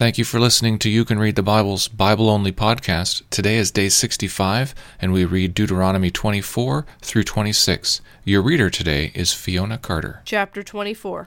Thank you for listening to You Can Read the Bible's Bible Only podcast. Today is day 65, and we read Deuteronomy 24 through 26. Your reader today is Fiona Carter. Chapter 24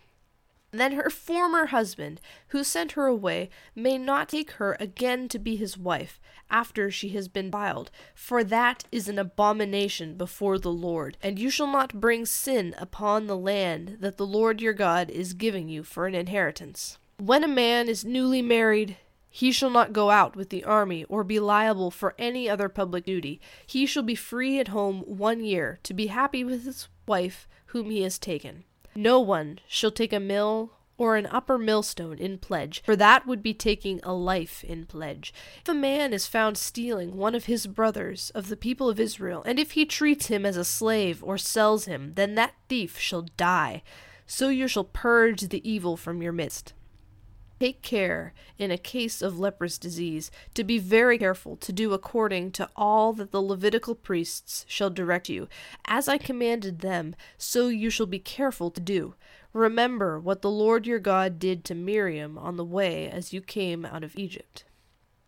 then her former husband, who sent her away, may not take her again to be his wife after she has been defiled, for that is an abomination before the Lord. And you shall not bring sin upon the land that the Lord your God is giving you for an inheritance. When a man is newly married, he shall not go out with the army or be liable for any other public duty. He shall be free at home one year to be happy with his wife whom he has taken. No one shall take a mill or an upper millstone in pledge, for that would be taking a life in pledge. If a man is found stealing one of his brothers of the people of Israel, and if he treats him as a slave or sells him, then that thief shall die. So you shall purge the evil from your midst. Take care, in a case of leprous disease, to be very careful to do according to all that the Levitical priests shall direct you. As I commanded them, so you shall be careful to do. Remember what the Lord your God did to Miriam on the way as you came out of Egypt.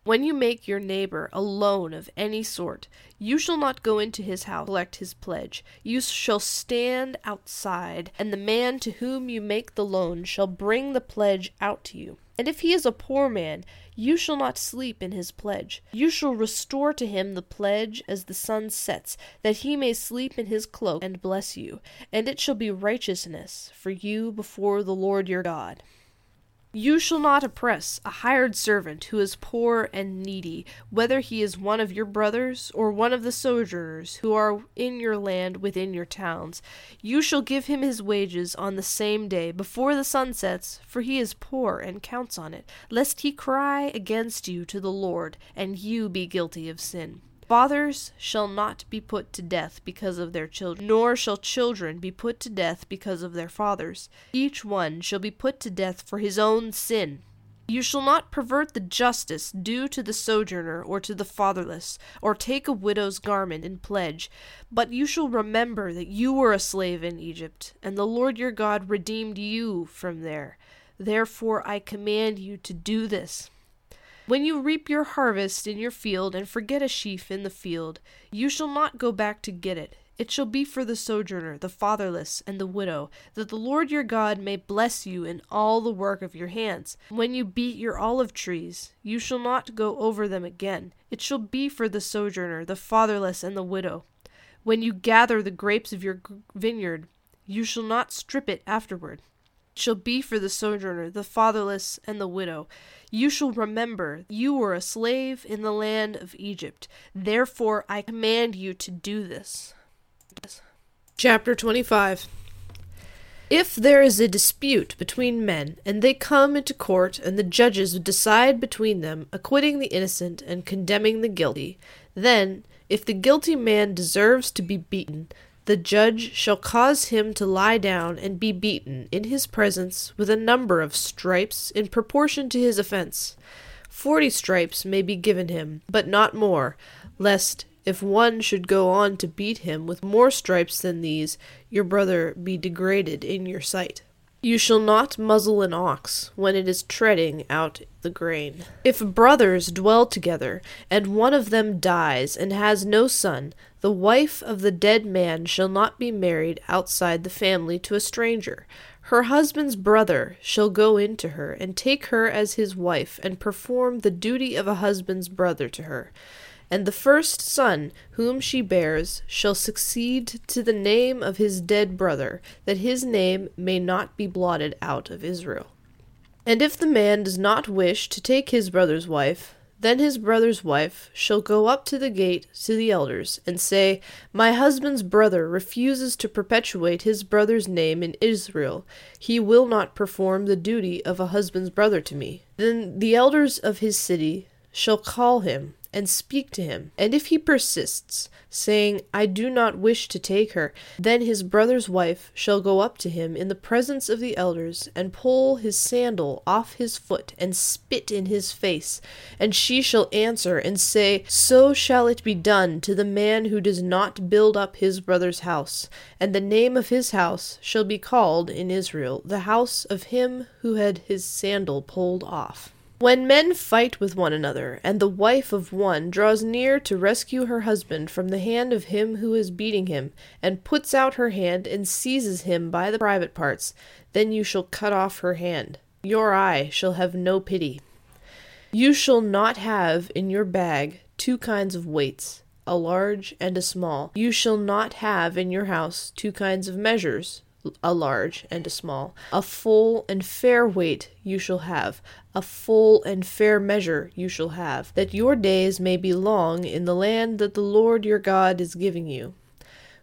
When you make your neighbor a loan of any sort, you shall not go into his house collect his pledge. You shall stand outside, and the man to whom you make the loan shall bring the pledge out to you. And if he is a poor man, you shall not sleep in his pledge. You shall restore to him the pledge as the sun sets, that he may sleep in his cloak and bless you. And it shall be righteousness for you before the Lord your God. You shall not oppress a hired servant who is poor and needy, whether he is one of your brothers or one of the sojourners who are in your land within your towns. You shall give him his wages on the same day before the sun sets, for he is poor and counts on it, lest he cry against you to the Lord, and you be guilty of sin. Fathers shall not be put to death because of their children, nor shall children be put to death because of their fathers. Each one shall be put to death for his own sin. You shall not pervert the justice due to the sojourner or to the fatherless, or take a widow's garment in pledge, but you shall remember that you were a slave in Egypt, and the Lord your God redeemed you from there. Therefore I command you to do this. When you reap your harvest in your field and forget a sheaf in the field, you shall not go back to get it. It shall be for the sojourner, the fatherless, and the widow, that the Lord your God may bless you in all the work of your hands. When you beat your olive trees, you shall not go over them again. It shall be for the sojourner, the fatherless, and the widow. When you gather the grapes of your vineyard, you shall not strip it afterward shall be for the sojourner, the fatherless, and the widow. You shall remember you were a slave in the land of Egypt. Therefore I command you to do this. Chapter 25 If there is a dispute between men, and they come into court, and the judges decide between them, acquitting the innocent and condemning the guilty, then, if the guilty man deserves to be beaten, the judge shall cause him to lie down and be beaten in his presence with a number of stripes in proportion to his offense. Forty stripes may be given him, but not more, lest if one should go on to beat him with more stripes than these, your brother be degraded in your sight. You shall not muzzle an ox when it is treading out the grain. If brothers dwell together, and one of them dies and has no son, the wife of the dead man shall not be married outside the family to a stranger. Her husband's brother shall go in to her, and take her as his wife, and perform the duty of a husband's brother to her and the first son whom she bears shall succeed to the name of his dead brother, that his name may not be blotted out of Israel. And if the man does not wish to take his brother's wife, Then his brother's wife shall go up to the gate to the elders, and say, My husband's brother refuses to perpetuate his brother's name in Israel. He will not perform the duty of a husband's brother to me. Then the elders of his city shall call him and speak to him. And if he persists, saying, I do not wish to take her, then his brother's wife shall go up to him in the presence of the elders, and pull his sandal off his foot, and spit in his face. And she shall answer and say, So shall it be done to the man who does not build up his brother's house. And the name of his house shall be called in Israel, the house of him who had his sandal pulled off. When men fight with one another, and the wife of one draws near to rescue her husband from the hand of him who is beating him, and puts out her hand and seizes him by the private parts, then you shall cut off her hand. Your eye shall have no pity. You shall not have in your bag two kinds of weights, a large and a small. You shall not have in your house two kinds of measures, a large and a small. A full and fair weight you shall have, a full and fair measure you shall have, that your days may be long in the land that the Lord your God is giving you.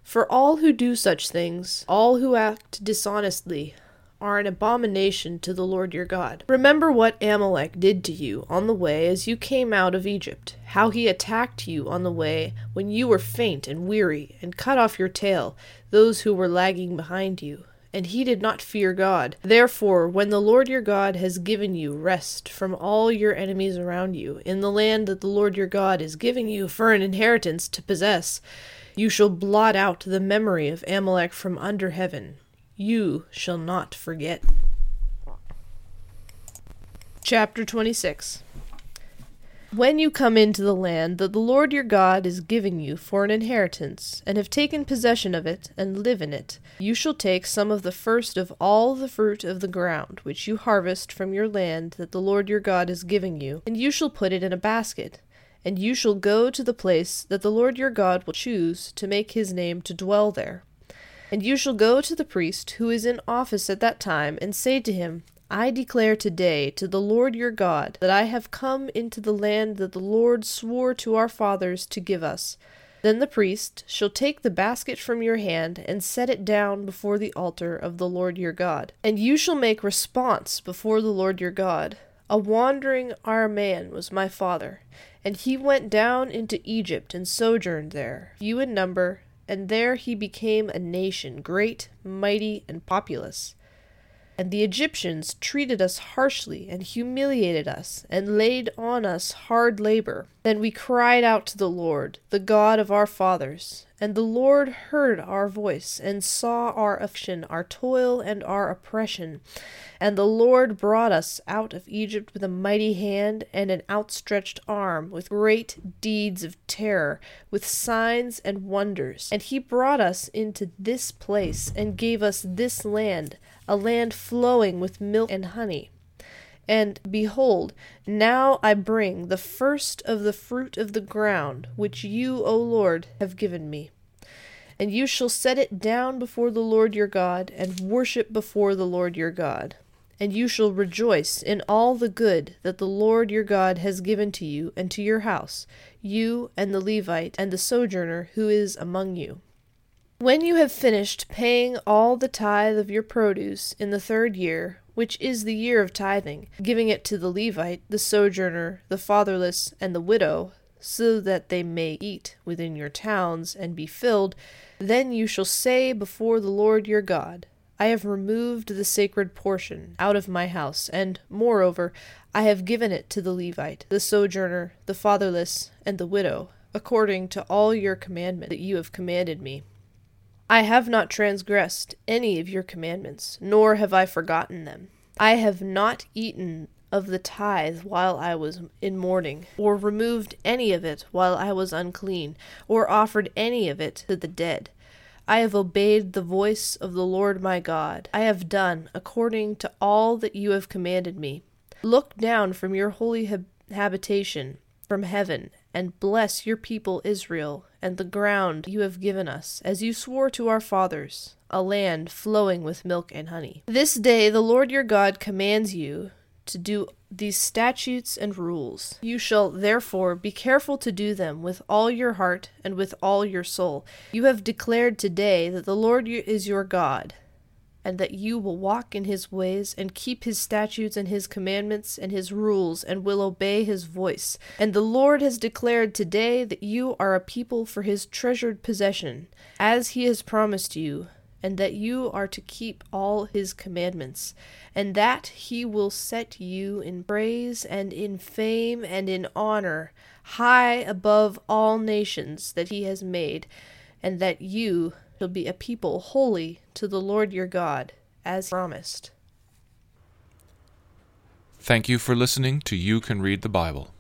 For all who do such things, all who act dishonestly, are an abomination to the Lord your God. Remember what Amalek did to you on the way as you came out of Egypt, how he attacked you on the way when you were faint and weary, and cut off your tail, those who were lagging behind you. And he did not fear God. Therefore, when the Lord your God has given you rest from all your enemies around you, in the land that the Lord your God is giving you for an inheritance to possess, you shall blot out the memory of Amalek from under heaven you shall not forget. Chapter 26 When you come into the land that the Lord your God is giving you for an inheritance, and have taken possession of it, and live in it, you shall take some of the first of all the fruit of the ground which you harvest from your land that the Lord your God is giving you, and you shall put it in a basket. And you shall go to the place that the Lord your God will choose to make his name to dwell there. And you shall go to the priest who is in office at that time, and say to him, I declare today to the Lord your God that I have come into the land that the Lord swore to our fathers to give us. Then the priest shall take the basket from your hand and set it down before the altar of the Lord your God. And you shall make response before the Lord your God. A wandering Aramean was my father, and he went down into Egypt and sojourned there, few in number and there he became a nation great, mighty, and populous. And the Egyptians treated us harshly, and humiliated us, and laid on us hard labor. Then we cried out to the Lord, the God of our fathers, and the Lord heard our voice, and saw our affliction, our toil, and our oppression. And the Lord brought us out of Egypt with a mighty hand and an outstretched arm, with great deeds of terror, with signs and wonders. And he brought us into this place, and gave us this land, a land flowing with milk and honey. And behold, now I bring the first of the fruit of the ground, which you, O Lord, have given me. And you shall set it down before the Lord your God, and worship before the Lord your God and you shall rejoice in all the good that the Lord your God has given to you and to your house, you and the Levite and the sojourner who is among you. When you have finished paying all the tithe of your produce in the third year, which is the year of tithing, giving it to the Levite, the sojourner, the fatherless, and the widow, so that they may eat within your towns and be filled, then you shall say before the Lord your God, I have removed the sacred portion out of my house, and, moreover, I have given it to the Levite, the sojourner, the fatherless, and the widow, according to all your commandment that you have commanded me. I have not transgressed any of your commandments, nor have I forgotten them. I have not eaten of the tithe while I was in mourning, or removed any of it while I was unclean, or offered any of it to the dead. I have obeyed the voice of the Lord my God. I have done according to all that you have commanded me. Look down from your holy hab- habitation, from heaven, and bless your people Israel and the ground you have given us, as you swore to our fathers, a land flowing with milk and honey. This day the Lord your God commands you to do these statutes and rules. You shall therefore be careful to do them with all your heart and with all your soul. You have declared today that the Lord is your God, and that you will walk in his ways and keep his statutes and his commandments and his rules and will obey his voice. And the Lord has declared today that you are a people for his treasured possession, as he has promised you and that you are to keep all his commandments, and that he will set you in praise and in fame and in honor high above all nations that he has made, and that you shall be a people holy to the Lord your God, as promised. Thank you for listening to You Can Read the Bible.